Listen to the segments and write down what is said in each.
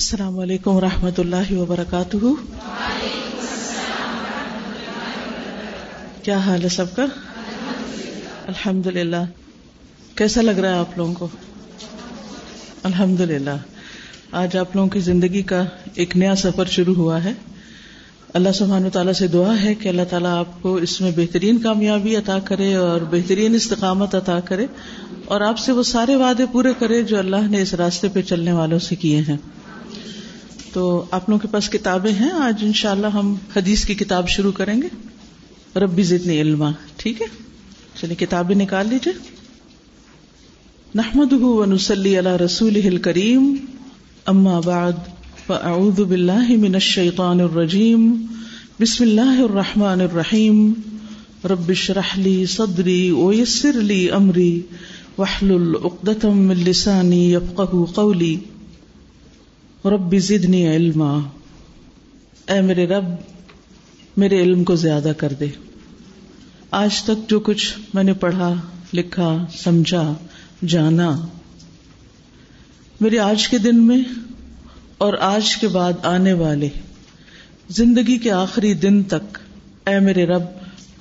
السلام علیکم و رحمۃ اللہ وبرکاتہ۔ کیا حال ہے سب کا؟ الحمد للہ کیسا لگ رہا ہے آپ لوگوں کو؟ الحمد للہ آج آپ لوگوں کی زندگی کا ایک نیا سفر شروع ہوا ہے۔ اللہ سبحانہ و تعالیٰ سے دعا ہے کہ اللہ تعالیٰ آپ کو اس میں بہترین کامیابی عطا کرے اور بہترین استقامت عطا کرے اور آپ سے وہ سارے وعدے پورے کرے جو اللہ نے اس راستے پہ چلنے والوں سے کیے ہیں۔ تو آپ لوگوں کے پاس کتابیں ہیں؟ آج ان شاء اللہ ہم حدیث کی کتاب شروع کریں گے۔ ربی ضدنی علما، ٹھیک ہے؟ چلیے، کتابیں نکال لیجیے نحمد ونسلی علی رسول کریم اما بعد، فاعوذ باللہ من الشیطان الرجیم۔ بسم اللہ الرحمن الرحیم۔ رب اشرح لی صدری ویسر لی امری۔ واحلل عقدة من لسانی یفقهوا قولی۔ رب زدنی علما۔ اے میرے رب، میرے علم کو زیادہ کر دے۔ آج تک جو کچھ میں نے پڑھا، لکھا، سمجھا، جانا، میرے آج کے دن میں اور آج کے بعد آنے والے، زندگی کے آخری دن تک، اے میرے رب،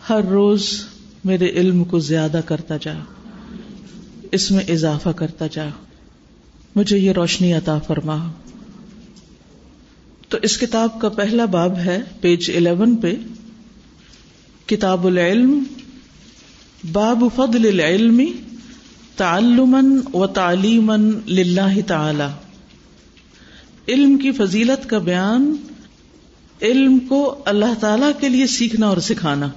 ہر روز میرے علم کو زیادہ کرتا جا۔ اس میں اضافہ کرتا جا۔ مجھے یہ روشنی عطا فرما۔ تو اس کتاب کا پہلا باب ہے پیج الیون پہ، کتاب العلم، باب فضل العلم تعلمن و تعلیمن للہ تعالی۔ علم کی فضیلت کا بیان، علم کو اللہ تعالی کے لیے سیکھنا اور سکھانا۔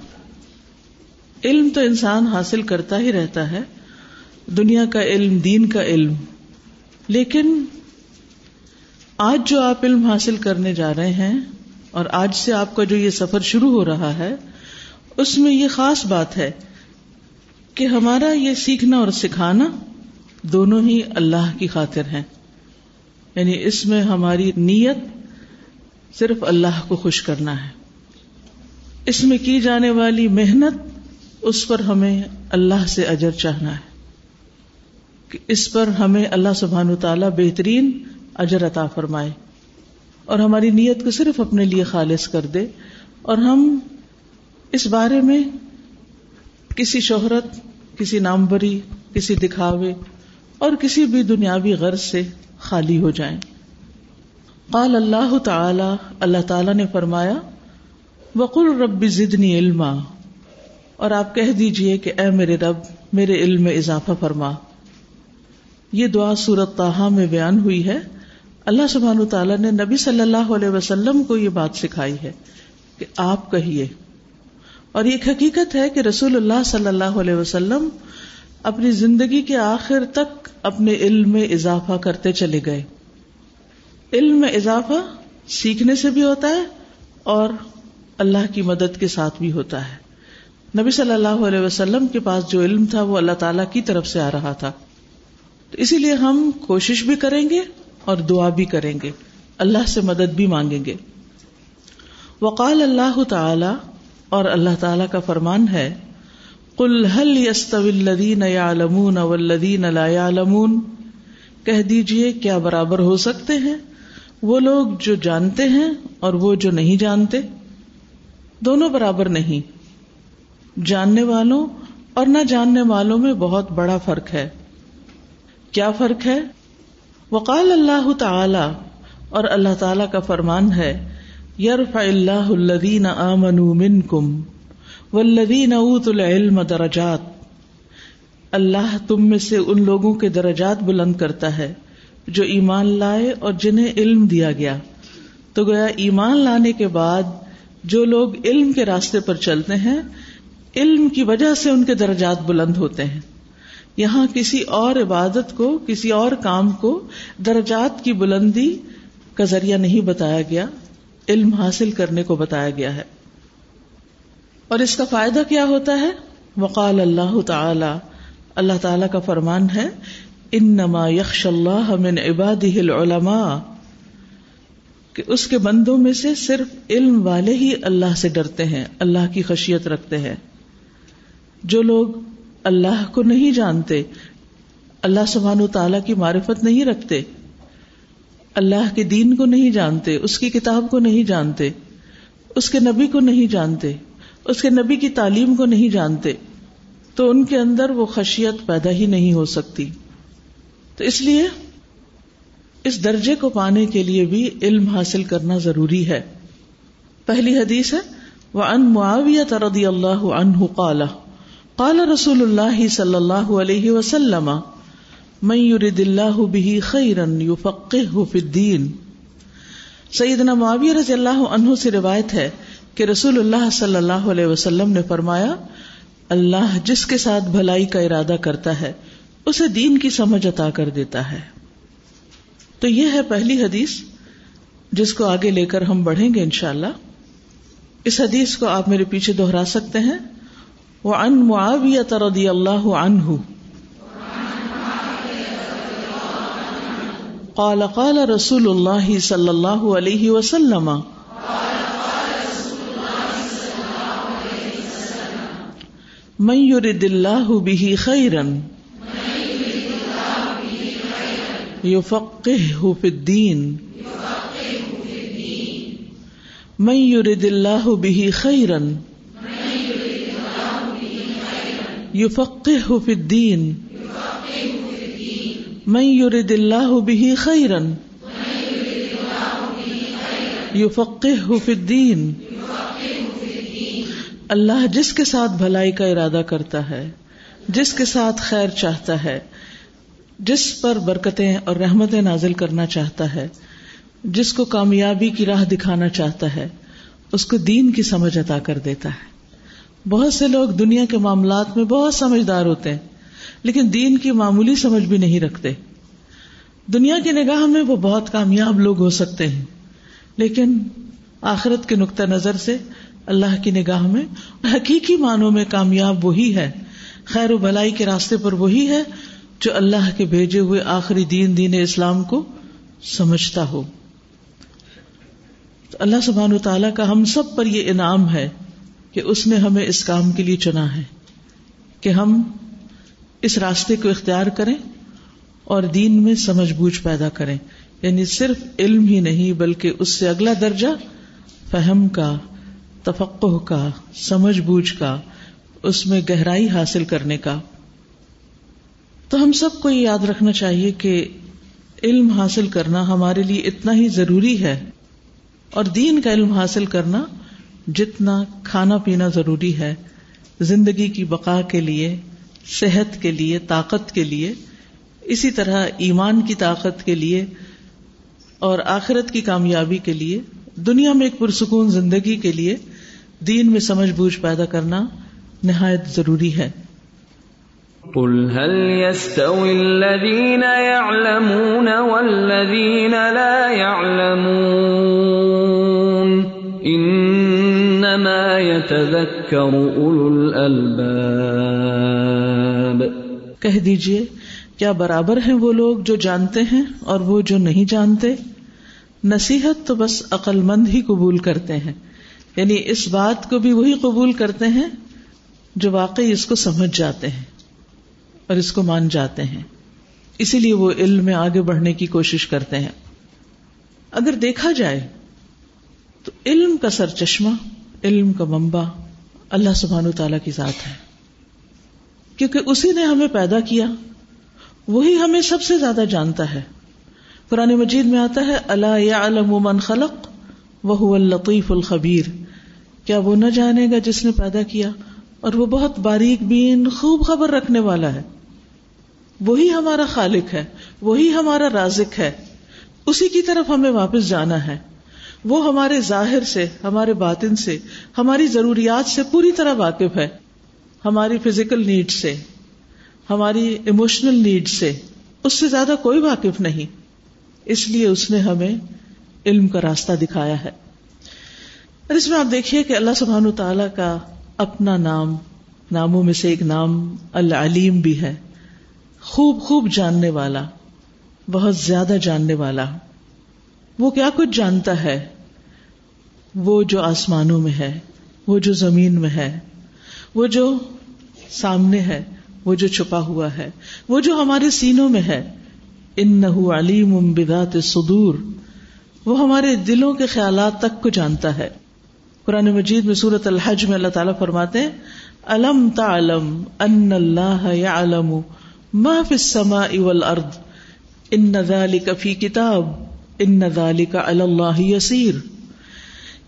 علم تو انسان حاصل کرتا ہی رہتا ہے، دنیا کا علم، دین کا علم۔ لیکن آج جو آپ علم حاصل کرنے جا رہے ہیں اور آج سے آپ کا جو یہ سفر شروع ہو رہا ہے، اس میں یہ خاص بات ہے کہ ہمارا یہ سیکھنا اور سکھانا دونوں ہی اللہ کی خاطر ہیں۔ یعنی اس میں ہماری نیت صرف اللہ کو خوش کرنا ہے۔ اس میں کی جانے والی محنت، اس پر ہمیں اللہ سے اجر چاہنا ہے۔ کہ اس پر ہمیں اللہ سبحان تعالی بہترین اجر عطا فرمائے اور ہماری نیت کو صرف اپنے لیے خالص کر دے اور ہم اس بارے میں کسی شہرت، کسی نامبری کسی دکھاوے اور کسی بھی دنیاوی غرض سے خالی ہو جائیں۔ قال اللہ تعالی اللہ تعالی نے فرمایا، وقل رب زدنی علما۔ اور آپ کہہ دیجیے کہ اے میرے رب، میرے علم میں اضافہ فرما۔ یہ دعا سورت تاہا میں بیان ہوئی ہے۔ اللہ سبحان تعالیٰ نے نبی صلی اللہ علیہ وسلم کو یہ بات سکھائی ہے کہ آپ کہیے۔ اور یہ حقیقت ہے کہ رسول اللہ صلی اللہ علیہ وسلم اپنی زندگی کے آخر تک اپنے علم میں اضافہ کرتے چلے گئے۔ علم میں اضافہ سیکھنے سے بھی ہوتا ہے اور اللہ کی مدد کے ساتھ بھی ہوتا ہے۔ نبی صلی اللہ علیہ وسلم کے پاس جو علم تھا وہ اللہ تعالی کی طرف سے آ رہا تھا۔ تو اسی لیے ہم کوشش بھی کریں گے۔ اور دعا بھی کریں گے۔ اللہ سے مدد بھی مانگیں گے۔ وقال اللہ تعالی، اور اللہ تعالی کا فرمان ہے کل حل الذین یعلمون والذین لا یعلمون؟ کہہ دیجیے، کیا برابر ہو سکتے ہیں؟ وہ لوگ جو جانتے ہیں اور وہ جو نہیں جانتے۔ دونوں برابر نہیں۔ جاننے والوں اور نہ جاننے والوں میں بہت بڑا فرق ہے۔ کیا فرق ہے؟ وقال اللہ تعالی، اور اللہ تعالی کا فرمان ہے، یرفع اللہ الذین آمنوا منکم والذین اوتوا العلم درجات۔ اللہ تم میں سے ان لوگوں کے درجات بلند کرتا ہے، جو ایمان لائے اور جنہیں علم دیا گیا۔ تو گیا ایمان لانے کے بعد جو لوگ علم کے راستے پر چلتے ہیں، علم کی وجہ سے ان کے درجات بلند ہوتے ہیں۔ یہاں کسی اور عبادت کو، کسی اور کام کو درجات کی بلندی کا ذریعہ نہیں بتایا گیا، علم حاصل کرنے کو بتایا گیا ہے۔ اور اس کا فائدہ کیا ہوتا ہے؟ وقال اللہ تعالی اللہ تعالی کا فرمان ہے ان نما یکش اللہ من عباد العلماء، کہ اس کے بندوں میں سے صرف علم والے ہی اللہ سے ڈرتے ہیں، اللہ کی خشیت رکھتے ہیں۔ جو لوگ اللہ کو نہیں جانتے، اللہ سبحان و تعالی کی معرفت نہیں رکھتے، اللہ کے دین کو نہیں جانتے، اس کی کتاب کو نہیں جانتے، اس کے نبی کو نہیں جانتے، اس کے نبی کی تعلیم کو نہیں جانتے، تو ان کے اندر وہ خشیت پیدا ہی نہیں ہو سکتی۔ تو اس لیے اس درجے کو پانے کے لیے بھی علم حاصل کرنا ضروری ہے۔ پہلی حدیث ہے وہ ان معاویت رضی اللہ عنہ قال۔ قال رسول اللہ صلی اللہ علیہ وسلم، من يرد الله به خيرا يفقهه في الدين سیدنا معاویہ رضی اللہ عنہ سے روایت ہے کہ رسول اللہ صلی اللہ علیہ وسلم نے فرمایا، اللہ جس کے ساتھ بھلائی کا ارادہ کرتا ہے، اسے دین کی سمجھ عطا کر دیتا ہے. تو یہ ہے پہلی حدیث، جس کو آگے لے کر ہم بڑھیں گے انشاءاللہ۔ اس حدیث کو آپ میرے پیچھے دوہرا سکتے ہیں۔ وہ ان معاویہ رضی اللہ عنہ۔ قال قال رسول اللہ صلی اللہ علیہ وسلم۔ من يرد الله به خيرا يفقهه في الدين من يرد الله به خيرا يفقهه في الدين من يرد الله به خيرا يفقهه في الدين اللہ جس کے ساتھ بھلائی کا ارادہ کرتا ہے، جس کے ساتھ خیر چاہتا ہے، جس پر برکتیں اور رحمتیں نازل کرنا چاہتا ہے، جس کو کامیابی کی راہ دکھانا چاہتا ہے، اس کو دین کی سمجھ عطا کر دیتا ہے۔ بہت سے لوگ دنیا کے معاملات میں بہت سمجھدار ہوتے ہیں، لیکن دین کی معمولی سمجھ بھی نہیں رکھتے۔ دنیا کی نگاہ میں وہ بہت کامیاب لوگ ہو سکتے ہیں، لیکن آخرت کے نقطۂ نظر سے اللہ کی نگاہ میں حقیقی معنوں میں کامیاب وہی ہے، خیر و بلائی کے راستے پر وہی ہے جو اللہ کے بھیجے ہوئے آخری دین دین اسلام کو سمجھتا ہو۔ تو اللہ سبحان و تعالیٰ کا ہم سب پر یہ انعام ہے کہ اس نے ہمیں اس کام کے لیے چنا ہے کہ ہم اس راستے کو اختیار کریں اور دین میں سمجھ بوجھ پیدا کریں۔ یعنی صرف علم ہی نہیں بلکہ اس سے اگلا درجہ فہم کا تفقع کا، سمجھ بوجھ کا، اس میں گہرائی حاصل کرنے کا۔ تو ہم سب کو یہ یاد رکھنا چاہیے کہ علم حاصل کرنا ہمارے لیے اتنا ہی ضروری ہے اور دین کا علم حاصل کرنا جتنا کھانا پینا ضروری ہے، زندگی کی بقا کے لیے، صحت کے لیے، طاقت کے لیے، اسی طرح ایمان کی طاقت کے لیے اور آخرت کی کامیابی کے لیے، دنیا میں ایک پرسکون زندگی کے لیے دین میں سمجھ بوجھ پیدا کرنا نہایت ضروری ہے۔ قل هل يستوي الذين يعلمون والذين لا يعلمون؟ انما يتذكر اولو الالباب کہہ دیجیے، کیا برابر ہیں وہ لوگ جو جانتے ہیں اور وہ جو نہیں جانتے؟ نصیحت تو بس عقل مند ہی قبول کرتے ہیں۔ یعنی اس بات کو بھی وہی قبول کرتے ہیں جو واقعی اس کو سمجھ جاتے ہیں اور اس کو مان جاتے ہیں۔ اسی لیے وہ علم میں آگے بڑھنے کی کوشش کرتے ہیں۔ اگر دیکھا جائے تو علم کا سر چشمہ علم کا ممبا اللہ سبحان تعالی کی ذات ہے۔ کیونکہ اسی نے ہمیں پیدا کیا، وہی ہمیں سب سے زیادہ جانتا ہے۔ قرآن مجید میں آتا ہے اللہ یا من خلق وہ الطیف الخبیر۔ کیا وہ نہ جانے گا جس نے پیدا کیا، اور وہ بہت باریک بین، خوب خبر رکھنے والا ہے۔ وہی ہمارا خالق ہے، وہی ہمارا رازق ہے۔ اسی کی طرف ہمیں واپس جانا ہے۔ وہ ہمارے ظاہر سے، ہمارے باطن سے، ہماری ضروریات سے پوری طرح واقف ہے۔ ہماری فزیکل نیڈ سے، ہماری ایموشنل نیڈ سے اس سے زیادہ کوئی واقف نہیں۔ اس لیے اس نے ہمیں علم کا راستہ دکھایا ہے۔ اور اس میں آپ دیکھیے کہ اللہ سبحان تعالی کا اپنا نام، ناموں میں سے ایک نام العلیم بھی ہے۔ خوب خوب جاننے والا، بہت زیادہ جاننے والا۔ وہ کیا کچھ جانتا ہے؟ وہ جو آسمانوں میں ہے، وہ جو زمین میں ہے، وہ جو سامنے ہے، وہ جو چھپا ہوا ہے، وہ جو ہمارے سینوں میں ہے ان علیم بذات صدور، وہ ہمارے دلوں کے خیالات تک کو جانتا ہے۔ قرآن مجید میں صورت الحج میں اللہ تعالیٰ فرماتے ہیں، الم تعلم ان اللہ يعلم ما في السماء والارض، ان ذلك في کتاب، ان ذلك على اللہ یسیر۔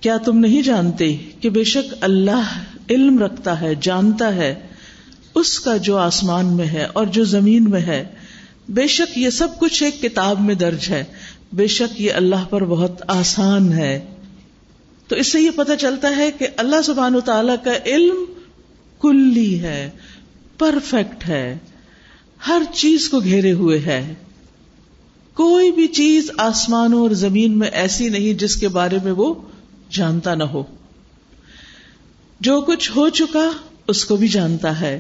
کیا تم نہیں جانتے کہ بے شک اللہ علم رکھتا ہے، جانتا ہے؟ اس کا جو آسمان میں ہے اور جو زمین میں ہے، بے شک یہ سب کچھ ایک کتاب میں درج ہے۔ بے شک یہ اللہ پر بہت آسان ہے۔ تو اس سے یہ پتہ چلتا ہے کہ اللہ سبحان تعالی کا علم کلی ہے، پرفیکٹ ہے۔ ہر چیز کو گھیرے ہوئے ہے۔ کوئی بھی چیز آسمانوں اور زمین میں ایسی نہیں جس کے بارے میں وہ جانتا نہ ہو۔ جو کچھ ہو چکا اس کو بھی جانتا ہے۔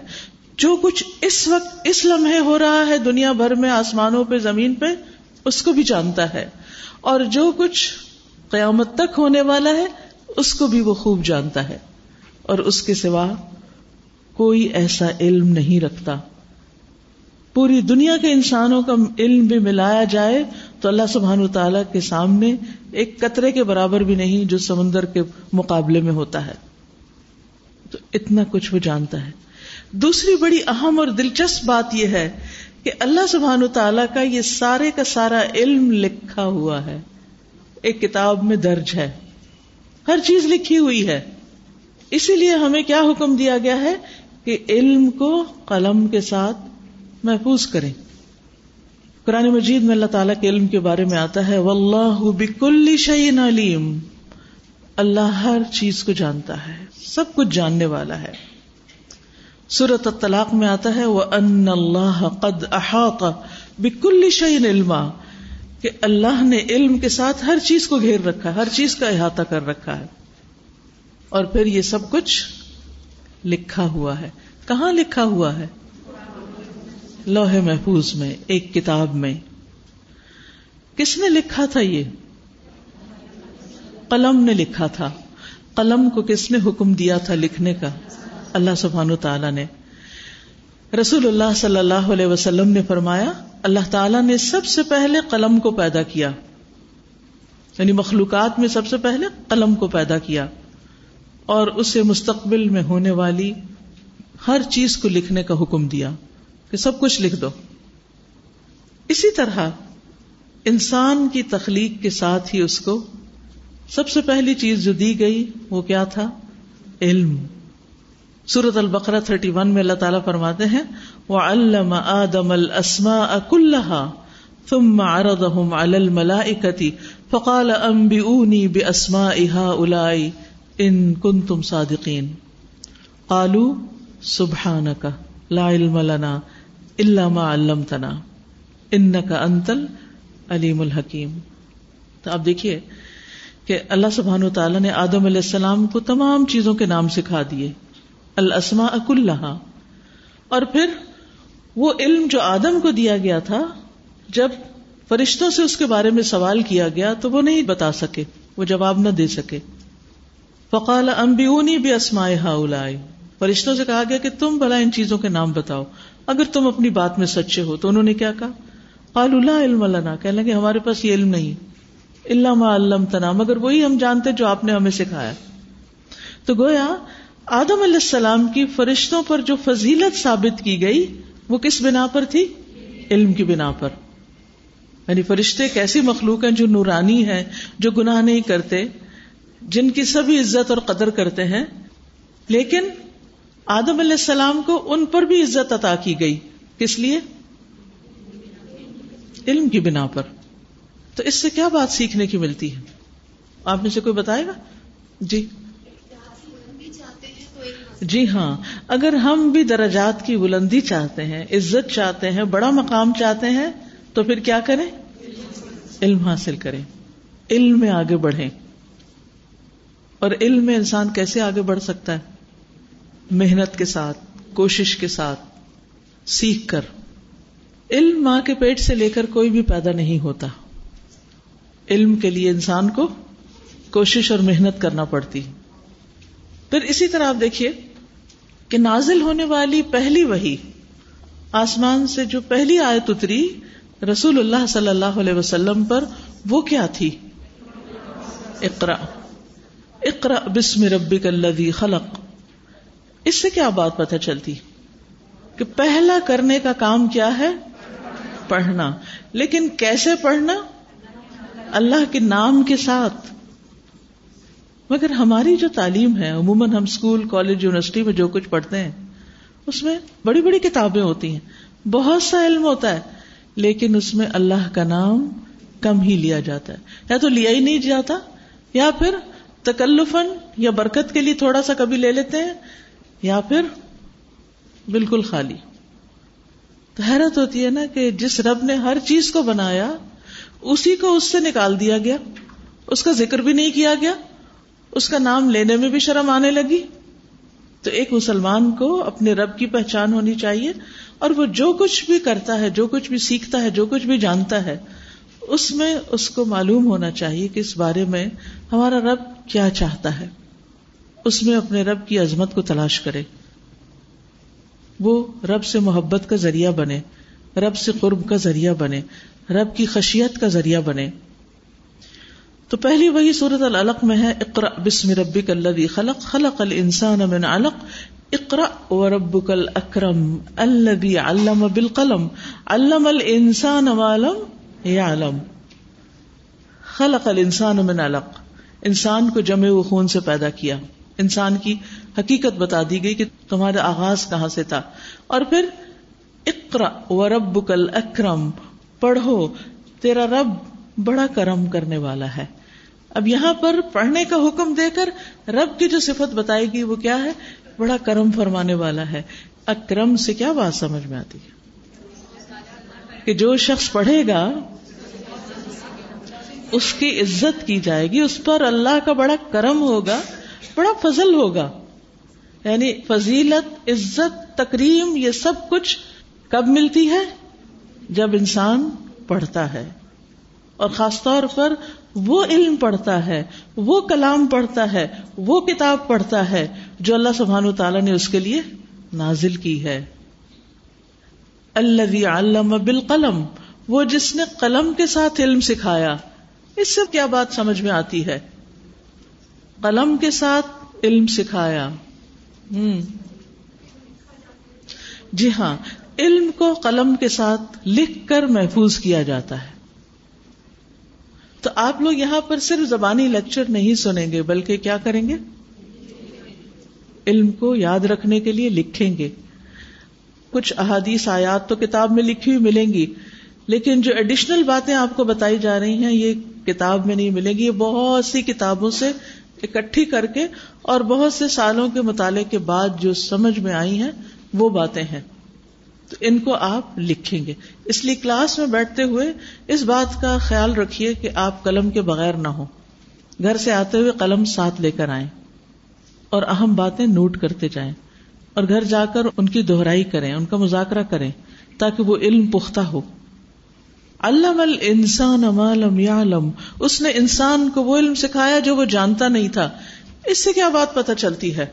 جو کچھ اس وقت اس لمحے ہو رہا ہے دنیا بھر میں آسمانوں پہ، زمین پہ، اس کو بھی جانتا ہے۔ اور جو کچھ قیامت تک ہونے والا ہے، اس کو بھی وہ خوب جانتا ہے۔ اور اس کے سوا کوئی ایسا علم نہیں رکھتا۔ پوری دنیا کے انسانوں کا علم بھی ملایا جائے تو اللہ سبحان تعالی کے سامنے ایک قطرے کے برابر بھی نہیں جو سمندر کے مقابلے میں ہوتا ہے۔ تو اتنا کچھ وہ جانتا ہے۔ دوسری بڑی اہم اور دلچسپ بات یہ ہے کہ اللہ سبحان تعالیٰ کا یہ سارے کا سارا علم لکھا ہوا ہے۔ ایک کتاب میں درج ہے۔ ہر چیز لکھی ہوئی ہے۔ اسی لیے ہمیں کیا حکم دیا گیا ہے کہ علم کو قلم کے ساتھ محفوظ کریں۔ قرآن مجید میں اللہ تعالیٰ کے علم کے بارے میں آتا ہے، واللہ بکل شعین علیم۔ اللہ ہر چیز کو جانتا ہے، سب کچھ جاننے والا ہے۔ سورت الطلاق میں آتا ہے وہ ان اللہ قد احاط بکل شعین علما۔ کہ اللہ نے علم کے ساتھ ہر چیز کو گھیر رکھا، ہر چیز کا احاطہ کر رکھا ہے۔ اور پھر یہ سب کچھ لکھا ہوا ہے۔ کہاں لکھا ہوا ہے؟ لوہے محفوظ میں، ایک کتاب میں۔ کس نے لکھا تھا یہ؟ قلم نے لکھا تھا۔ قلم کو کس نے حکم دیا تھا لکھنے کا؟ اللہ سبحان تعالی نے۔ رسول اللہ صلی اللہ علیہ وسلم نے فرمایا، اللہ تعالیٰ نے سب سے پہلے قلم کو پیدا کیا۔ یعنی مخلوقات میں سب سے پہلے قلم کو پیدا کیا۔ اور اسے مستقبل میں ہونے والی ہر چیز کو لکھنے کا حکم دیا۔ کہ سب کچھ لکھ دو۔ اسی طرح انسان کی تخلیق کے ساتھ ہی اس کو سب سے پہلی چیز جو دی گئی وہ کیا تھا؟ علم۔ سورت البقرہ 31 میں اللہ تعالیٰ فرماتے ہیں، وَعَلَّمَ آدَمَ الْأَسْمَاءَ كُلَّهَا ثُمَّ عَرَضَهُمْ عَلَى الْمَلَائِكَةِ فَقَالَ أَنْبِئُونِي بِأَسْمَاءِ هَؤُلَاءِ إِن كُنتُمْ صَادِقِينَ۔ قَالُوا سُبْحَانَكَ، لَا عِلْمَ لَنَا إِلَّا مَا عَلَّمْتَنَا إِنَّكَ أَنْتَ الْعَلِيمُ الْحَكِيمُ تو آپ دیکھیے کہ اللہ سبحانہ وتعالی نے آدم علیہ السلام کو تمام چیزوں کے نام سکھا دیے۔ السما اک اللہ اور پھر وہ علم جو آدم کو دیا گیا تھا، جب فرشتوں سے اس کے بارے میں سوال کیا گیا تو وہ نہیں بتا سکے، وہ جواب نہ دے سکے۔ فقال امبیونی بھی اسمائے ہا فرشتوں سے کہا گیا کہ تم بھلا ان چیزوں کے نام بتاؤ۔ اگر تم اپنی بات میں سچے ہو تو انہوں نے کیا کہا؟ قال اللہ علم لنا۔ کہنے لگے، ہمارے پاس یہ علم نہیں۔ اللہ علم تنا مگر وہی ہم جانتے جو آپ نے ہمیں سکھایا۔ تو گویا، آدم علیہ السلام کی فرشتوں پر جو فضیلت ثابت کی گئی، وہ کس بنا پر تھی؟ علم کی بنا پر۔ یعنی فرشتے ایک ایسی مخلوق ہیں جو نورانی ہے جو گناہ نہیں کرتے، جن کی سبھی عزت اور قدر کرتے ہیں۔ لیکن آدم علیہ السلام کو ان پر بھی عزت عطا کی گئی۔ کس لیے؟ علم کی بنا پر۔ تو اس سے کیا بات سیکھنے کی ملتی ہے؟ آپ میں سے کوئی بتائے گا؟ جی۔ جی ہاں۔ اگر ہم بھی درجات کی بلندی چاہتے ہیں، عزت چاہتے ہیں، بڑا مقام چاہتے ہیں، تو پھر کیا کریں؟ علم حاصل کریں۔ علم میں آگے بڑھیں۔ اور علم میں انسان کیسے آگے بڑھ سکتا ہے؟ محنت کے ساتھ، کوشش کے ساتھ سیکھ کر۔ علم ماں کے پیٹ سے لے کر کوئی بھی پیدا نہیں ہوتا۔ علم کے لیے انسان کو کوشش اور محنت کرنا پڑتی۔ پھر اسی طرح آپ دیکھیے کہ نازل ہونے والی پہلی وہی آسمان سے جو پہلی آیت اتری، رسول اللہ صلی اللہ علیہ وسلم پر وہ کیا تھی؟ اقرا اقرا بسم ربک الذی خلق۔ اس سے کیا بات پتہ چلتی کہ پہلا کرنے کا کام کیا ہے؟ پڑھنا۔ لیکن کیسے پڑھنا؟ اللہ کے نام کے ساتھ۔ مگر ہماری جو تعلیم ہے، عموماً ہم اسکول، کالج، یونیورسٹی میں جو کچھ پڑھتے ہیں، اس میں بڑی بڑی کتابیں ہوتی ہیں۔ بہت سا علم ہوتا ہے، لیکن اس میں اللہ کا نام کم ہی لیا جاتا ہے۔ یا تو لیا ہی نہیں جاتا، یا پھر تکلفن یا برکت کے لیے تھوڑا سا کبھی لے لیتے ہیں یا پھر بالکل خالی۔ تو حیرت ہوتی ہے نا کہ جس رب نے ہر چیز کو بنایا، اسی کو اس سے نکال دیا گیا۔ اس کا ذکر بھی نہیں کیا گیا۔ اس کا نام لینے میں بھی شرم آنے لگی۔ تو ایک مسلمان کو اپنے رب کی پہچان ہونی چاہیے۔ اور وہ جو کچھ بھی کرتا ہے، جو کچھ بھی سیکھتا ہے، جو کچھ بھی جانتا ہے، اس میں اس کو معلوم ہونا چاہیے کہ اس بارے میں ہمارا رب کیا چاہتا ہے۔ اس میں اپنے رب کی عظمت کو تلاش کرے۔ وہ رب سے محبت کا ذریعہ بنے، رب سے قرب کا ذریعہ بنے، رب کی خشیت کا ذریعہ بنے۔ تو پہلی وہی صورت العلق میں ہے اقرا بسم ربک الذی خلق خلق الانسان من علق اقرا وربک الاکرم الذی علم بالقلم، علم الانسان ما لم يعلم خلق الانسان من علق، انسان کو جمع و خون سے پیدا کیا۔ انسان کی حقیقت بتا دی گئی کہ تمہارا آغاز کہاں سے تھا۔ اور پھر اقرا وربک الاکرم، پڑھو، تیرا رب بڑا کرم کرنے والا ہے۔ اب یہاں پر پڑھنے کا حکم دے کر رب کی جو صفت بتائے گی وہ کیا ہے؟ بڑا کرم فرمانے والا ہے۔ اکرم سے کیا بات سمجھ میں آتی ہے؟ کہ جو شخص پڑھے گا، اس کی عزت کی جائے گی، اس پر اللہ کا بڑا کرم ہوگا۔ بڑا فضل ہوگا۔ یعنی فضیلت، عزت، تکریم، یہ سب کچھ کب ملتی ہے؟ جب انسان پڑھتا ہے۔ اور خاص طور پر وہ علم پڑھتا ہے، وہ کلام پڑھتا ہے، وہ کتاب پڑھتا ہے جو اللہ سبحان تعالیٰ نے اس کے لیے نازل کی ہے۔ اللہ علم بالقلم، وہ جس نے قلم کے ساتھ علم سکھایا۔ اس سے کیا بات سمجھ میں آتی ہے؟ قلم کے ساتھ علم سکھایا۔ ہوں۔ جی ہاں علم کو قلم کے ساتھ لکھ کر محفوظ کیا جاتا ہے۔ تو آپ لوگ یہاں پر صرف زبانی لیکچر نہیں سنیں گے، بلکہ کیا کریں گے؟ علم کو یاد رکھنے کے لیے لکھیں گے۔ کچھ احادیث، آیات تو کتاب میں لکھی ہوئی ملیں گی، لیکن جو ایڈیشنل باتیں آپ کو بتائی جا رہی ہیں، یہ کتاب میں نہیں ملیں گی۔ یہ بہت سی کتابوں سے اکٹھی کر کے اور بہت سے سالوں کے مطالعے کے بعد جو سمجھ میں آئی ہیں، وہ باتیں ہیں۔ تو ان کو آپ لکھیں گے۔ اس لیے کلاس میں بیٹھتے ہوئے اس بات کا خیال رکھیے کہ آپ قلم کے بغیر نہ ہو گھر سے آتے ہوئے قلم ساتھ لے کر آئیں اور اہم باتیں نوٹ کرتے جائیں اور گھر جا کر ان کی دہرائی کریں، ان کا مذاکرہ کریں تاکہ وہ علم پختہ ہو۔ علم الانسان ما لم يعلم۔ اس نے انسان کو وہ علم سکھایا جو وہ جانتا نہیں تھا۔ اس سے کیا بات پتہ چلتی ہے؟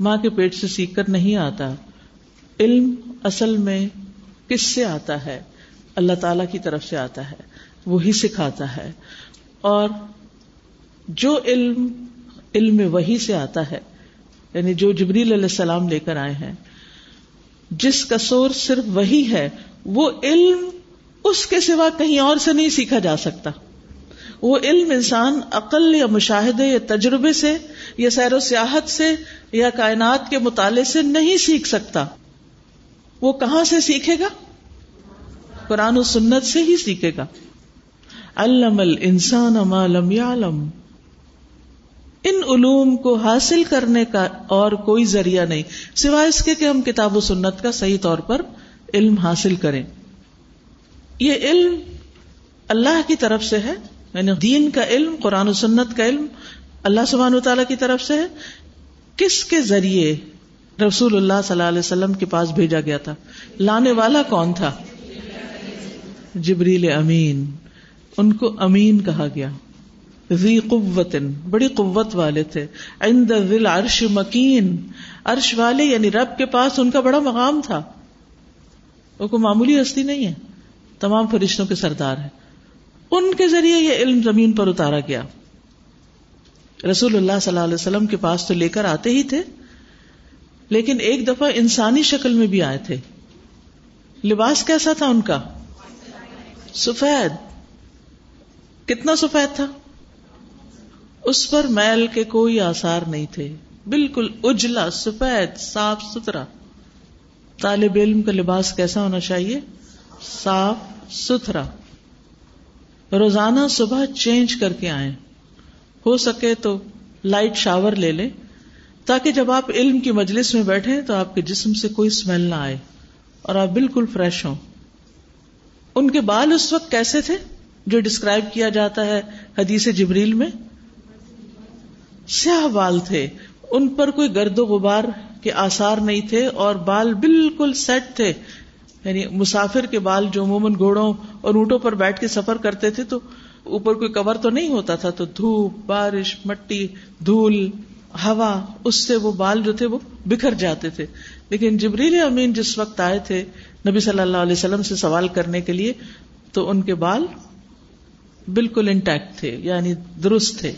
ماں کے پیٹ سے سیکھ کر نہیں آتا۔ علم اصل میں کس سے آتا ہے؟ اللہ تعالی کی طرف سے آتا ہے۔ وہی سکھاتا ہے۔ اور جو علم علم وہی سے آتا ہے یعنی جو جبریل علیہ السلام لے کر آئے ہیں، جس کا سور صرف وہی ہے وہ علم اس کے سوا کہیں اور سے نہیں سیکھا جا سکتا۔ وہ علم انسان عقل یا مشاہدے یا تجربے سے یا سیر و سیاحت سے یا کائنات کے مطالعے سے نہیں سیکھ سکتا۔ وہ کہاں سے سیکھے گا؟ قرآن و سنت سے ہی سیکھے گا۔ علم الانسان ما لم يعلم ان علوم کو حاصل کرنے کا اور کوئی ذریعہ نہیں۔ سوائے اس کے کہ ہم کتاب و سنت کا صحیح طور پر علم حاصل کریں۔ یہ علم اللہ کی طرف سے ہے یعنی دین کا علم، قرآن و سنت کا علم اللہ سبحانہ تعالی کی طرف سے ہے۔ کس کے ذریعے رسول اللہ صلی اللہ علیہ وسلم کے پاس بھیجا گیا تھا؟ لانے والا کون تھا؟ جبریل امین، ان کو امین کہا گیا۔ ذی قوت بڑی قوت والے تھے۔ عند ذی عرش مکین، عرش والے یعنی رب کے پاس ان کا بڑا مقام تھا۔ وہ کوئی معمولی ہستی نہیں ہے۔ تمام فرشتوں کے سردار ہیں۔ ان کے ذریعے یہ علم زمین پر اتارا گیا۔ رسول اللہ صلی اللہ علیہ وسلم کے پاس تو لے کر آتے ہی تھے، لیکن ایک دفعہ انسانی شکل میں بھی آئے تھے۔ لباس کیسا تھا ان کا؟ سفید۔ کتنا سفید تھا؟ اس پر میل کے کوئی آسار نہیں تھے۔ بالکل اجلا، سفید، صاف ستھرا۔ طالب علم کا لباس کیسا ہونا چاہیے؟ صاف، ستھرا۔ روزانہ صبح چینج کر کے آئیں۔ ہو سکے تو لائٹ شاور لے لیں۔ تاکہ جب آپ علم کی مجلس میں بیٹھے تو آپ کے جسم سے کوئی اسمیل نہ آئے اور آپ بالکل فریش ہوں۔ ان کے بال اس وقت کیسے تھے جو ڈسکرائب کیا جاتا ہے حدیث جبریل میں؟ سیاہ بال تھے۔ ان پر کوئی گرد و غبار کے آسار نہیں تھے اور بال بالکل سیٹ تھے۔ یعنی مسافر کے بال جو عموماً گھوڑوں اور اونٹوں پر بیٹھ کے سفر کرتے تھے تو اوپر کوئی کور تو نہیں ہوتا تھا تو دھوپ، بارش، مٹی، دھول، ہوا، اس سے وہ بال جو تھے وہ بکھر جاتے تھے۔ لیکن جبریل امین جس وقت آئے تھے نبی صلی اللہ علیہ وسلم سے سوال کرنے کے لیے تو ان کے بال بالکل انٹیکٹ تھے یعنی درست تھے۔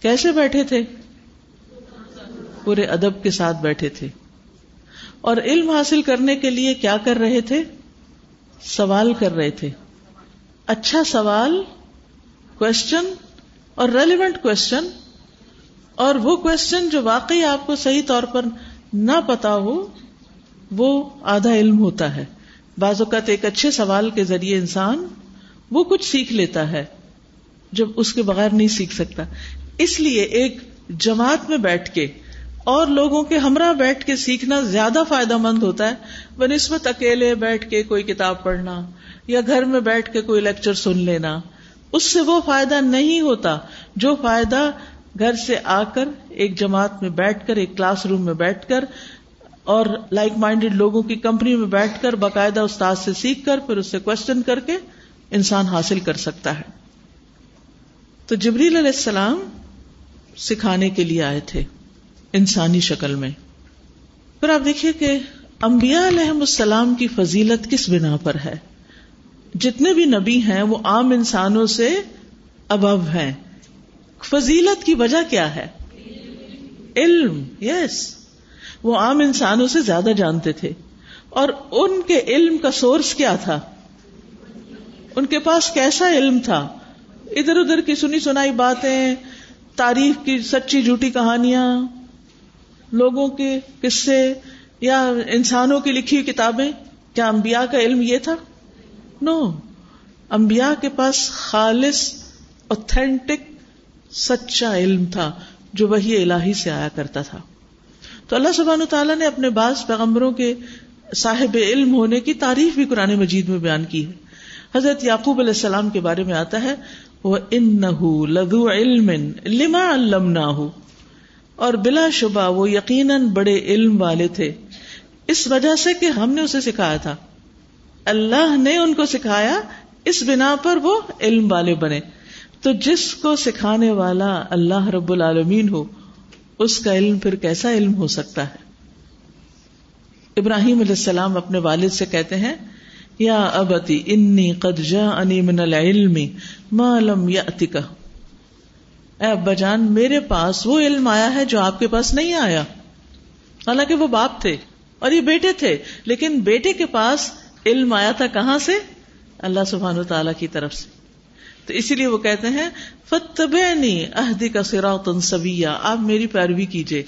کیسے بیٹھے تھے؟ پورے ادب کے ساتھ بیٹھے تھے۔ اور علم حاصل کرنے کے لیے کیا کر رہے تھے؟ سوال کر رہے تھے۔ اچھا سوال کوشچن اور ریلیونٹ کوشچن اور وہ کوشچن جو واقعی آپ کو صحیح طور پر نہ پتا ہو، وہ آدھا علم ہوتا ہے۔ بعض اوقات ایک اچھے سوال کے ذریعے انسان وہ کچھ سیکھ لیتا ہے جب اس کے بغیر نہیں سیکھ سکتا۔ اس لیے ایک جماعت میں بیٹھ کے اور لوگوں کے ہمراہ بیٹھ کے سیکھنا زیادہ فائدہ مند ہوتا ہے۔ بہ نسبت اکیلے بیٹھ کے کوئی کتاب پڑھنا یا گھر میں بیٹھ کے کوئی لیکچر سن لینا، اس سے وہ فائدہ نہیں ہوتا جو فائدہ گھر سے آ کر ایک جماعت میں بیٹھ کر، ایک کلاس روم میں بیٹھ کر اور لائک مائنڈیڈ لوگوں کی کمپنی میں بیٹھ کر باقاعدہ استاد سے سیکھ کر، پھر اس سے کوشچن کر کے انسان حاصل کر سکتا ہے۔ تو جبریل علیہ السلام سکھانے کے لیے آئے تھے۔ انسانی شکل میں۔ پھر آپ دیکھیے کہ انبیاء علیہ السلام کی فضیلت کس بنا پر ہے؟ جتنے بھی نبی ہیں وہ عام انسانوں سے ابو ہیں۔ فضیلت کی وجہ کیا ہے؟ علم یس وہ عام انسانوں سے زیادہ جانتے تھے۔ اور ان کے علم کا سورس کیا تھا؟ ان کے پاس کیسا علم تھا؟ ادھر ادھر کی سنی سنائی باتیں، تاریخ کی سچی جھوٹی کہانیاں۔ لوگوں کے قصے یا انسانوں کی لکھی ہوئی کتابیں؟ کیا انبیاء کا علم یہ تھا؟ نو no. انبیاء کے پاس خالص اوتھینٹک سچا علم تھا جو وہی الہی سے آیا کرتا تھا۔ تو اللہ سبحان تعالیٰ نے اپنے بعض پیغمبروں کے صاحب علم ہونے کی تعریف بھی قرآن مجید میں بیان کی ہے۔ حضرت یعقوب علیہ السلام کے بارے میں آتا ہے وہ ان لدو علم لما علمنا اور بلا شبہ وہ یقیناً بڑے علم والے تھے۔ اس وجہ سے کہ ہم نے اسے سکھایا تھا۔ اللہ نے ان کو سکھایا، اس بنا پر وہ علم والے بنے۔ تو جس کو سکھانے والا اللہ رب العالمین ہو، اس کا علم پھر کیسا علم ہو سکتا ہے؟ ابراہیم علیہ السلام اپنے والد سے کہتے ہیں، یا ابتی انی قد انی من العلم ما لم یاتک اے ابا جان، میرے پاس وہ علم آیا ہے جو آپ کے پاس نہیں آیا۔ حالانکہ وہ باپ تھے اور یہ بیٹے تھے، لیکن بیٹے کے پاس علم آیا تھا کہاں سے؟ اللہ سبحان و تعالی کی طرف سے۔ تو اسی لیے وہ کہتے ہیں فتبعنی اہدی کا سراط سویا آپ میری پیروی کیجیے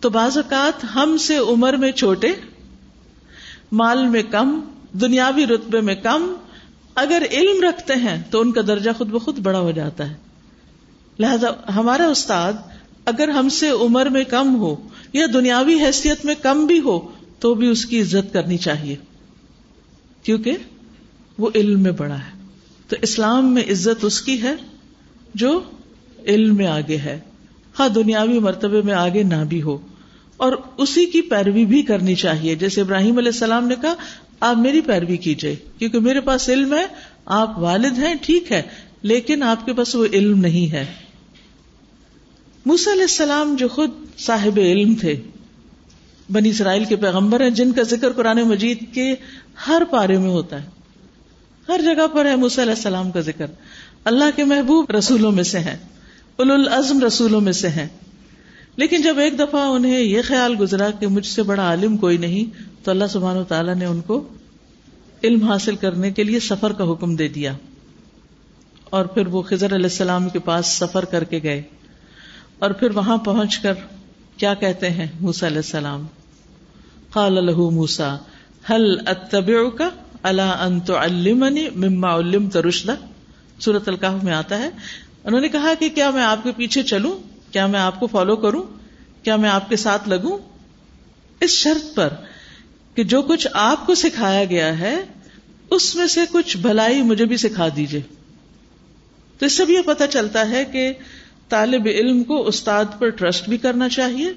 تو بعض اوقات ہم سے عمر میں چھوٹے، مال میں کم، دنیاوی رتبے میں کم، اگر علم رکھتے ہیں تو ان کا درجہ خود بخود بڑا ہو جاتا ہے۔ لہذا ہمارا استاد اگر ہم سے عمر میں کم ہو یا دنیاوی حیثیت میں کم بھی ہو تو بھی اس کی عزت کرنی چاہیے۔ کیونکہ وہ علم میں بڑا ہے۔ تو اسلام میں عزت اس کی ہے جو علم میں آگے ہے۔ ہاں دنیاوی مرتبے میں آگے نہ بھی ہو۔ اور اسی کی پیروی بھی کرنی چاہیے۔ جیسے ابراہیم علیہ السلام نے کہا، آپ میری پیروی کیجیے کیونکہ میرے پاس علم ہے، آپ والد ہیں، ٹھیک ہے، لیکن آپ کے پاس وہ علم نہیں ہے۔ موس علیہ السلام جو خود صاحب علم تھے، بنی اسرائیل کے پیغمبر ہیں، جن کا ذکر قرآن مجید کے ہر پارے میں ہوتا ہے۔ ہر جگہ پر ہے علیہ السلام کا ذکر۔ اللہ کے محبوب رسولوں میں سے ہیں العزم رسولوں میں سے ہیں۔ لیکن جب ایک دفعہ انہیں یہ خیال گزرا کہ مجھ سے بڑا عالم کوئی نہیں، تو اللہ سبحان و تعالیٰ نے ان کو علم حاصل کرنے کے لیے سفر کا حکم دے دیا۔ اور پھر وہ خضر علیہ السلام کے پاس سفر کر کے گئے۔ اور پھر وہاں پہنچ کر کیا کہتے ہیں موسا علیہ السلام؟ قال له موسا هل اتبعك على ان تعلمني مما علمت رشدا سورۃ الکہف میں آتا ہے۔ انہوں نے کہا کہ کیا میں آپ کے پیچھے چلوں؟ کیا میں آپ کو فالو کروں؟ کیا میں آپ کے ساتھ لگوں؟ اس شرط پر کہ جو کچھ آپ کو سکھایا گیا ہے، اس میں سے کچھ بھلائی مجھے بھی سکھا دیجیے تو اس سے بھی یہ پتا چلتا ہے کہ طالب علم کو استاد پر ٹرسٹ بھی کرنا چاہیے،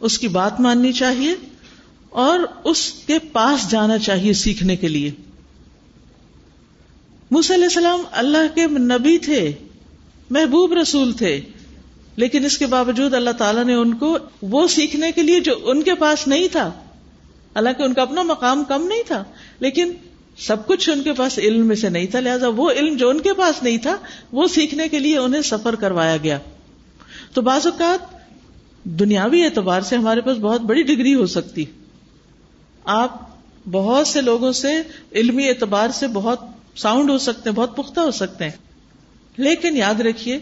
اس کی بات ماننی چاہیے اور اس کے پاس جانا چاہیے سیکھنے کے لیے۔ موسی علیہ السلام اللہ کے نبی تھے، محبوب رسول تھے، لیکن اس کے باوجود اللہ تعالیٰ نے ان کو وہ سیکھنے کے لیے جو ان کے پاس نہیں تھا اللہ ان کا اپنا مقام کم نہیں تھا، لیکن سب کچھ ان کے پاس علم میں سے نہیں تھا، لہٰذا وہ علم جو ان کے پاس نہیں تھا، وہ سیکھنے کے لیے انہیں سفر کروایا گیا۔ تو بعض اوقات دنیاوی اعتبار سے ہمارے پاس بہت بڑی ڈگری ہو سکتی آپ بہت سے لوگوں سے علمی اعتبار سے بہت ساؤنڈ ہو سکتے ہیں، بہت پختہ ہو سکتے ہیں۔ لیکن یاد رکھیے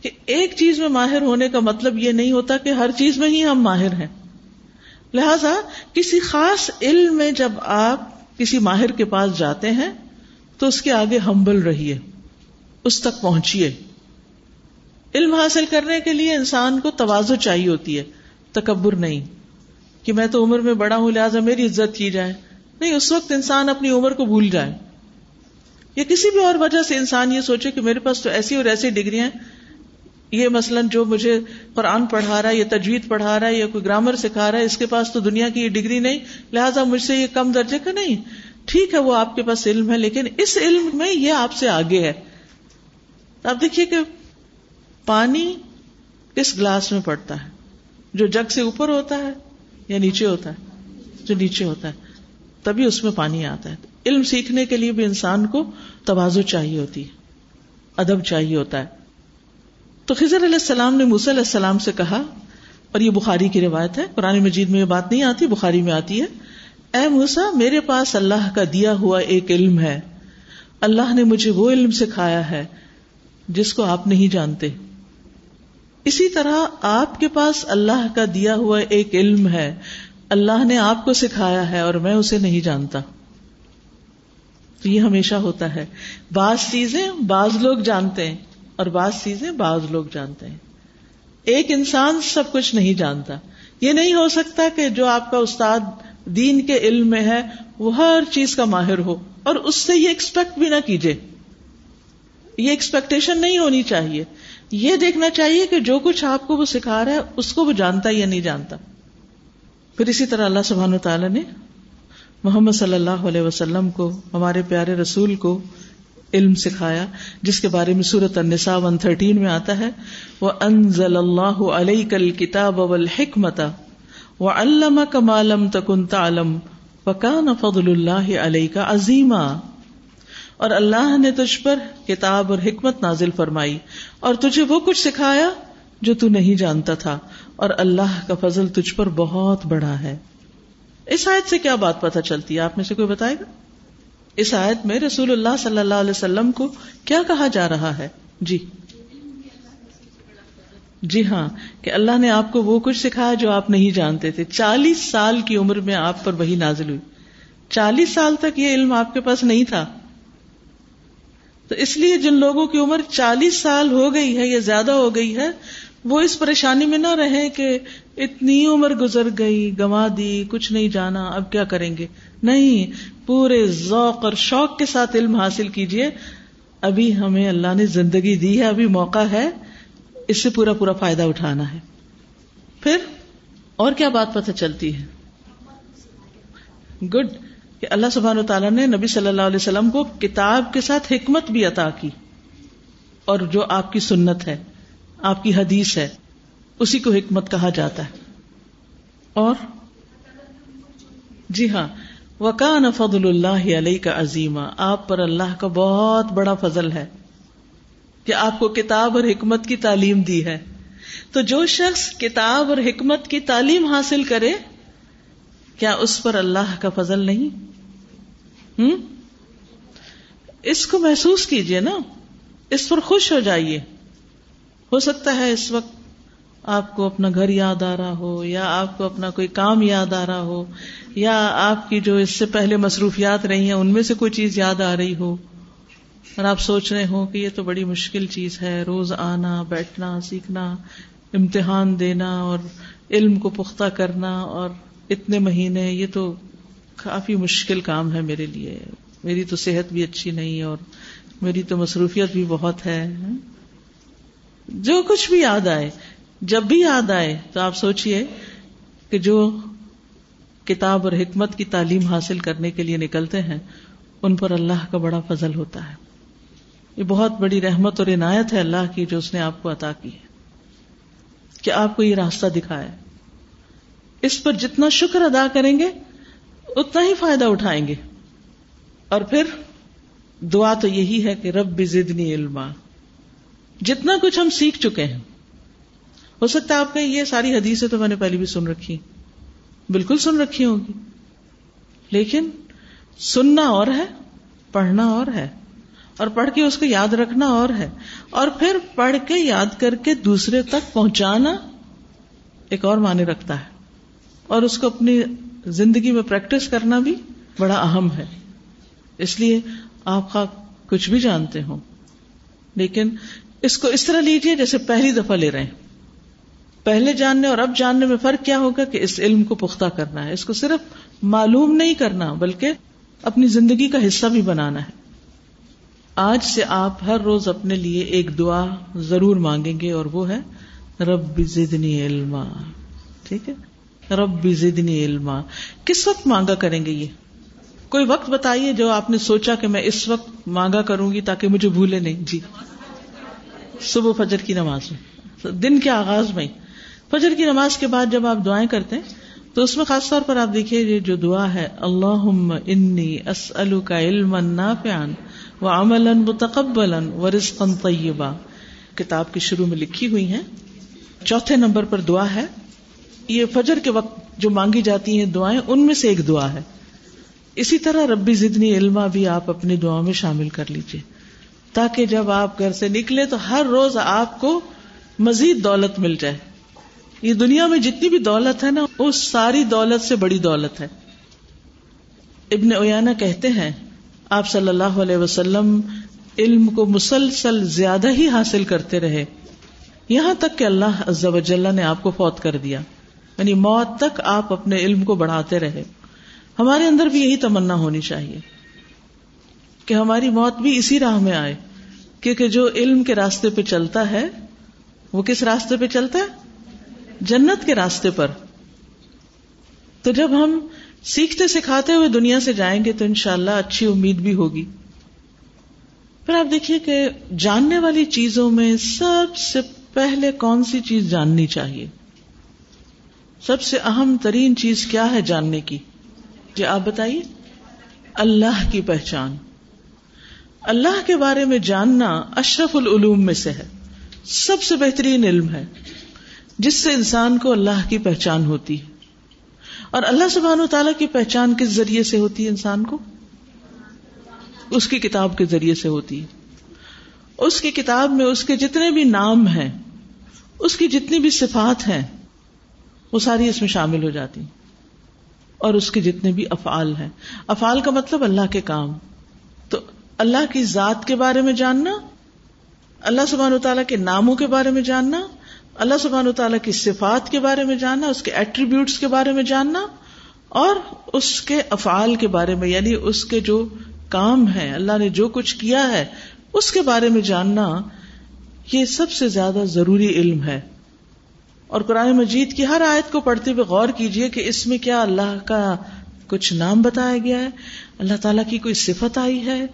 کہ ایک چیز میں ماہر ہونے کا مطلب یہ نہیں ہوتا کہ ہر چیز میں ہی ہم ماہر ہیں۔ لہذا کسی خاص علم میں جب آپ کسی ماہر کے پاس جاتے ہیں تو اس کے آگے ہمبل رہیے، اس تک پہنچیے۔ علم حاصل کرنے کے لیے انسان کو توازو چاہیے ہوتی ہے، تکبر نہیں۔ کہ میں تو عمر میں بڑا ہوں، لہٰذا میری عزت کی جائے۔ نہیں، اس وقت انسان اپنی عمر کو بھول جائے۔ یا کسی بھی اور وجہ سے انسان یہ سوچے کہ میرے پاس تو ایسی اور ایسی ڈگریاں یہ مثلاً جو مجھے قرآن پڑھا رہا ہے، یا تجوید پڑھا رہا ہے، یا کوئی گرامر سکھا رہا ہے، اس کے پاس تو دنیا کی یہ ڈگری نہیں، لہٰذا مجھ سے یہ کم درجے کا نہیں۔ ٹھیک ہے، وہ آپ کے پاس علم ہے، لیکن اس علم میں یہ آپ سے آگے ہے۔ آپ دیکھیے کہ پانی کس گلاس میں پڑتا ہے، جو جگ سے اوپر ہوتا ہے یا نیچے ہوتا ہے، جو نیچے ہوتا ہے، تبھی اس میں پانی آتا ہے۔ علم سیکھنے کے لیے بھی انسان کو توازو چاہیے ہوتی ہے، ادب چاہیے ہوتا ہے۔ تو خضر علیہ السلام نے موسی علیہ السلام سے کہا، اور یہ بخاری کی روایت ہے، قرآن مجید میں یہ بات نہیں آتی، بخاری میں آتی ہے، اے موسا میرے پاس اللہ کا دیا ہوا ایک علم ہے۔ اللہ نے مجھے وہ علم سکھایا ہے جس کو آپ نہیں جانتے۔ اسی طرح آپ کے پاس اللہ کا دیا ہوا ایک علم ہے۔ اللہ نے آپ کو سکھایا ہے اور میں اسے نہیں جانتا۔ تو یہ ہمیشہ ہوتا ہے۔ بعض چیزیں بعض لوگ جانتے ہیں اور بعض چیزیں بعض لوگ جانتے ہیں۔ ایک انسان سب کچھ نہیں جانتا۔ یہ نہیں ہو سکتا کہ جو آپ کا استاد دین کے علم میں ہے، وہ ہر چیز کا ماہر ہو۔ اور اس سے یہ ایکسپیکٹ بھی نہ کیجیے یہ ایکسپیکٹیشن نہیں ہونی چاہیے۔ یہ دیکھنا چاہیے کہ جو کچھ آپ کو وہ سکھا رہا ہے، اس کو وہ جانتا یا نہیں جانتا۔ پھر اسی طرح اللہ سبحان تعالیٰ نے محمد صلی اللہ علیہ وسلم کو، ہمارے پیارے رسول کو علم سکھایا، جس کے بارے میں سورت النساء ون تھرٹین میں آتا ہے وہ انزل اللہ علیہ کل کتاب اول حکمت وہ علامہ کمالم تکن تعلم وکان فضل اللہ علیہ کا عظیمہ اور اللہ نے تجھ پر کتاب اور حکمت نازل فرمائی اور تجھے وہ کچھ سکھایا جو تو نہیں جانتا تھا اور اللہ کا فضل تجھ پر بہت بڑا ہے۔ اس آیت سے کیا بات پتہ چلتی ہے؟ آپ میں سے کوئی بتائے گا؟ اس آیت میں رسول اللہ صلی اللہ علیہ وسلم کو کیا کہا جا رہا ہے؟ جی۔ جی ہاں کہ اللہ نے آپ کو وہ کچھ سکھایا جو آپ نہیں جانتے تھے۔ چالیس سال کی عمر میں آپ پر وہی نازل ہوئی۔ چالیس سال تک یہ علم آپ کے پاس نہیں تھا۔ تو اس لیے جن لوگوں کی عمر چالیس سال ہو گئی ہے یا زیادہ ہو گئی ہے، وہ اس پریشانی میں نہ رہے کہ اتنی عمر گزر گئی گوا دی، کچھ نہیں جانا، اب کیا کریں گے؟ نہیں، پورے ذوق اور شوق کے ساتھ علم حاصل کیجیے ابھی ہمیں اللہ نے زندگی دی ہے، ابھی موقع ہے۔ اس سے پورا پورا فائدہ اٹھانا ہے۔ پھر اور کیا بات پتہ چلتی ہے؟ گڈ کہ اللہ سبحان تعالیٰ نے نبی صلی اللہ علیہ وسلم کو کتاب کے ساتھ حکمت بھی عطا کی اور جو آپ کی سنت ہے، آپ کی حدیث ہے، اسی کو حکمت کہا جاتا ہے۔ اور جی ہاں وکان فضل اللہ علیہ کا عظیمہ آپ پر اللہ کا بہت بڑا فضل ہے کہ آپ کو کتاب اور حکمت کی تعلیم دی ہے۔ تو جو شخص کتاب اور حکمت کی تعلیم حاصل کرے کیا اس پر اللہ کا فضل نہیں؟ ہوں اس کو محسوس کیجیے نا، اس پر خوش ہو جائیے۔ ہو سکتا ہے اس وقت آپ کو اپنا گھر یاد آ رہا ہو، یا آپ کو اپنا کوئی کام یاد آ رہا ہو، یا آپ کی جو اس سے پہلے مصروفیات رہی ہیں، ان میں سے کوئی چیز یاد آ رہی ہو۔ اور آپ سوچ رہے ہو کہ یہ تو بڑی مشکل چیز ہے، روز آنا، بیٹھنا، سیکھنا، امتحان دینا اور علم کو پختہ کرنا اور اتنے مہینے، یہ تو کافی مشکل کام ہے میرے لیے۔ میری تو صحت بھی اچھی نہیں اور میری تو مصروفیت بھی بہت ہے۔ جو کچھ بھی یاد آئے، جب بھی یاد آئے، تو آپ سوچئے کہ جو کتاب اور حکمت کی تعلیم حاصل کرنے کے لیے نکلتے ہیں، ان پر اللہ کا بڑا فضل ہوتا ہے۔ یہ بہت بڑی رحمت اور عنایت ہے اللہ کی جو اس نے آپ کو عطا کی ہے۔ کہ آپ کو یہ راستہ دکھایا اس پر جتنا شکر ادا کریں گے، اتنا ہی فائدہ اٹھائیں گے۔ اور پھر دعا تو یہی ہے کہ رب زدنی علما۔ جتنا کچھ ہم سیکھ چکے ہیں۔ ہو سکتا ہے آپ نے یہ ساری حدیثیں تو میں نے پہلے بھی سن رکھی بالکل سن رکھی ہوگی لیکن سننا اور ہے، پڑھنا اور ہے۔ اور پڑھ کے اس کو یاد رکھنا اور ہے۔ اور پھر پڑھ کے یاد کر کے دوسرے تک پہنچانا ایک اور معنی رکھتا ہے۔ اور اس کو اپنی زندگی میں پریکٹس کرنا بھی بڑا اہم ہے۔ اس لیے آپ کا کچھ بھی جانتے ہو لیکن اس کو اس طرح لیجیے جیسے پہلی دفعہ لے رہے ہیں۔ پہلے جاننے اور اب جاننے میں فرق کیا ہوگا کہ اس علم کو پختہ کرنا ہے۔ اس کو صرف معلوم نہیں کرنا، بلکہ اپنی زندگی کا حصہ بھی بنانا ہے۔ آج سے آپ ہر روز اپنے لیے ایک دعا ضرور مانگیں گے اور وہ ہے، رب زدنی علما۔ ٹھیک ہے؟ رب زدنی علما۔ کس وقت مانگا کریں گے یہ؟ کوئی وقت بتائیے جو آپ نے سوچا کہ میں اس وقت مانگا کروں گی تاکہ مجھے بھولے نہیں۔ جی۔ صبح فجر کی نماز میں۔ دن کے آغاز میں۔ فجر کی نماز کے بعد جب آپ دعائیں کرتے ہیں، تو اس میں خاص طور پر آپ دیکھیے یہ جو دعا ہے اللہ انی اسلو کا علم نافعا و عملا متقبلا و رزقا طیبا۔ کتاب کے شروع میں لکھی ہوئی ہیں۔ چوتھے نمبر پر دعا ہے یہ فجر کے وقت جو مانگی جاتی ہیں دعائیں، ان میں سے ایک دعا ہے۔ اسی طرح ربی زدنی علما بھی آپ اپنی دعا میں شامل کر لیجیے تاکہ جب آپ گھر سے نکلے تو ہر روز آپ کو مزید دولت مل جائے۔ یہ دنیا میں جتنی بھی دولت ہے نا، وہ ساری دولت سے بڑی دولت ہے۔ ابن اویانا کہتے ہیں، آپ صلی اللہ علیہ وسلم علم کو مسلسل زیادہ ہی حاصل کرتے رہے۔ یہاں تک کہ اللہ عز و جل نے آپ کو فوت کر دیا۔ یعنی موت تک آپ اپنے علم کو بڑھاتے رہے۔ ہمارے اندر بھی یہی تمنا ہونی چاہیے کہ ہماری موت بھی اسی راہ میں آئے۔ کیونکہ جو علم کے راستے پہ چلتا ہے، وہ کس راستے پہ چلتا ہے؟ جنت کے راستے پر۔ تو جب ہم سیکھتے سکھاتے ہوئے دنیا سے جائیں گے تو انشاءاللہ اچھی امید بھی ہوگی۔ پھر آپ دیکھیے کہ جاننے والی چیزوں میں سب سے پہلے کون سی چیز جاننی چاہیے؟ سب سے اہم ترین چیز کیا ہے جاننے کی؟ جی آپ بتائیے۔ اللہ کی پہچان۔ اللہ کے بارے میں جاننا اشرف العلوم میں سے ہے۔ سب سے بہترین علم ہے، جس سے انسان کو اللہ کی پہچان ہوتی ہے۔ اور اللہ سبحان و تعالیٰ کی پہچان کس ذریعے سے ہوتی ہے انسان کو؟ اس کی کتاب کے ذریعے سے ہوتی ہے۔ اس کی کتاب میں اس کے جتنے بھی نام ہیں، اس کی جتنی بھی صفات ہیں وہ ساری اس میں شامل ہو جاتی ہیں۔ اور اس کے جتنے بھی افعال ہیں۔ افعال کا مطلب اللہ کے کام۔ تو اللہ کی ذات کے بارے میں جاننا، اللہ سبحان و تعالیٰ کے ناموں کے بارے میں جاننا، اللہ سبحان و تعالیٰ کی صفات کے بارے میں جاننا، اس کے ایٹریبیوٹس کے بارے میں جاننا، اور اس کے افعال کے بارے میں یعنی اس کے جو کام ہے اللہ نے جو کچھ کیا ہے، اس کے بارے میں جاننا، یہ سب سے زیادہ ضروری علم ہے۔ اور قرآن مجید کی ہر آیت کو پڑھتے ہوئے غور کیجیے کہ اس میں کیا اللہ کا کچھ نام بتایا گیا ہے؟ اللہ تعالیٰ کی کوئی صفت آئی ہے؟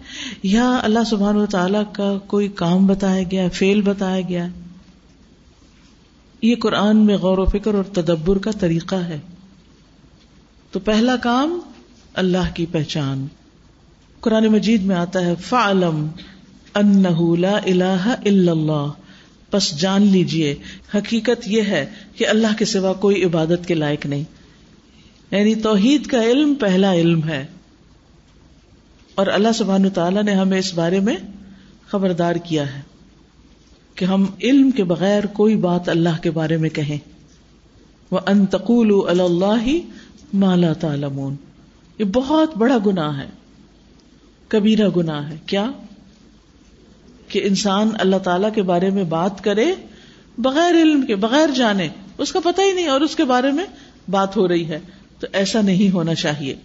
یا اللہ سبحان و تعالیٰ کا کوئی کام بتایا گیا ہے فیل بتایا گیا یہ قرآن میں غور و فکر اور تدبر کا طریقہ ہے۔ تو پہلا کام اللہ کی پہچان۔ قرآن مجید میں آتا ہے، فعلم انہ لا الہ الا اللہ پس جان لیجیے، حقیقت یہ ہے کہ اللہ کے سوا کوئی عبادت کے لائق نہیں۔ یعنی توحید کا علم پہلا علم ہے۔ اور اللہ سبحان تعالیٰ نے ہمیں اس بارے میں خبردار کیا ہے کہ ہم علم کے بغیر کوئی بات اللہ کے بارے میں کہیں۔ وہ انتقول اللہ مالا تعالمون یہ بہت بڑا گنا ہے کبیرا گنا ہے۔ کیا؟ کہ انسان اللہ تعالی کے بارے میں بات کرے، بغیر علم کے، بغیر جانے، اس کا پتہ ہی نہیں اور اس کے بارے میں بات ہو رہی ہے۔ تو ایسا نہیں ہونا چاہیے۔